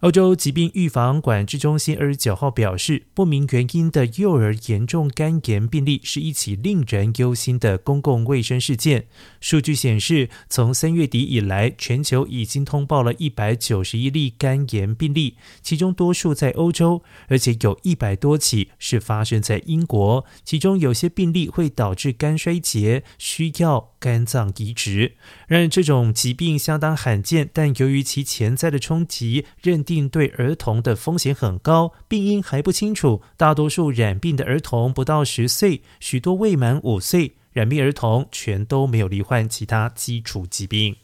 欧洲疾病预防管制中心二十九号表示，不明原因的幼儿严重肝炎病例是一起令人忧心的公共卫生事件。数据显示，从三月底以来，全球已经通报了一百九十一例肝炎病例，其中多数在欧洲，而且有一百多起是发生在英国。其中有些病例会导致肝衰竭，需要肝脏移植。然而，这种疾病相当罕见，但由于其潜在的冲击，认。定对儿童的风险很高，病因还不清楚。大多数染病的儿童不到十岁，许多未满五岁。染病儿童全都没有罹患其他基础疾病。